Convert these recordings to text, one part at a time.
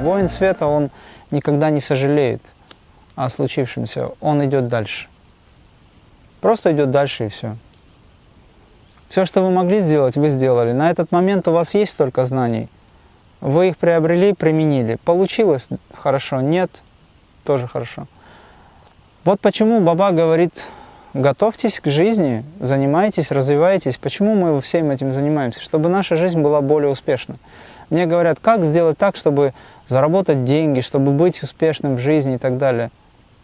Воин света, он никогда не сожалеет о случившемся, он идет дальше. Просто идет дальше и все. Все, что вы могли сделать, вы сделали. На этот момент у вас есть столько знаний. Вы их приобрели, применили. Получилось хорошо, нет, тоже хорошо. Вот почему Баба говорит, готовьтесь к жизни, занимайтесь, развивайтесь. Почему мы всем этим занимаемся? Чтобы наша жизнь была более успешна. Мне говорят, как сделать так, чтобы заработать деньги, чтобы быть успешным в жизни и так далее.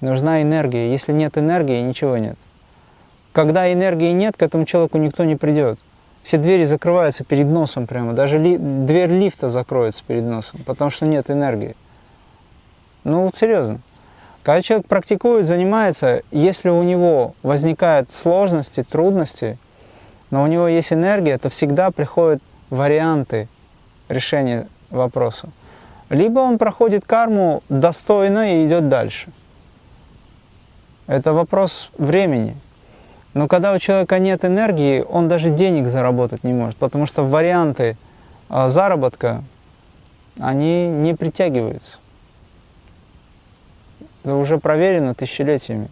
Нужна энергия. Если нет энергии, ничего нет. Когда энергии нет, к этому человеку никто не придет. Все двери закрываются перед носом прямо. Даже ли, дверь лифта закроется перед носом, потому что нет энергии. Ну, вот серьезно. Когда человек практикует, занимается, если у него возникают сложности, трудности, но у него есть энергия, то всегда приходят варианты решения вопроса. Либо он проходит карму достойно и идет дальше. Это вопрос времени. Но когда у человека нет энергии, он даже денег заработать не может, потому что варианты а, заработка, они не притягиваются. Это уже проверено тысячелетиями.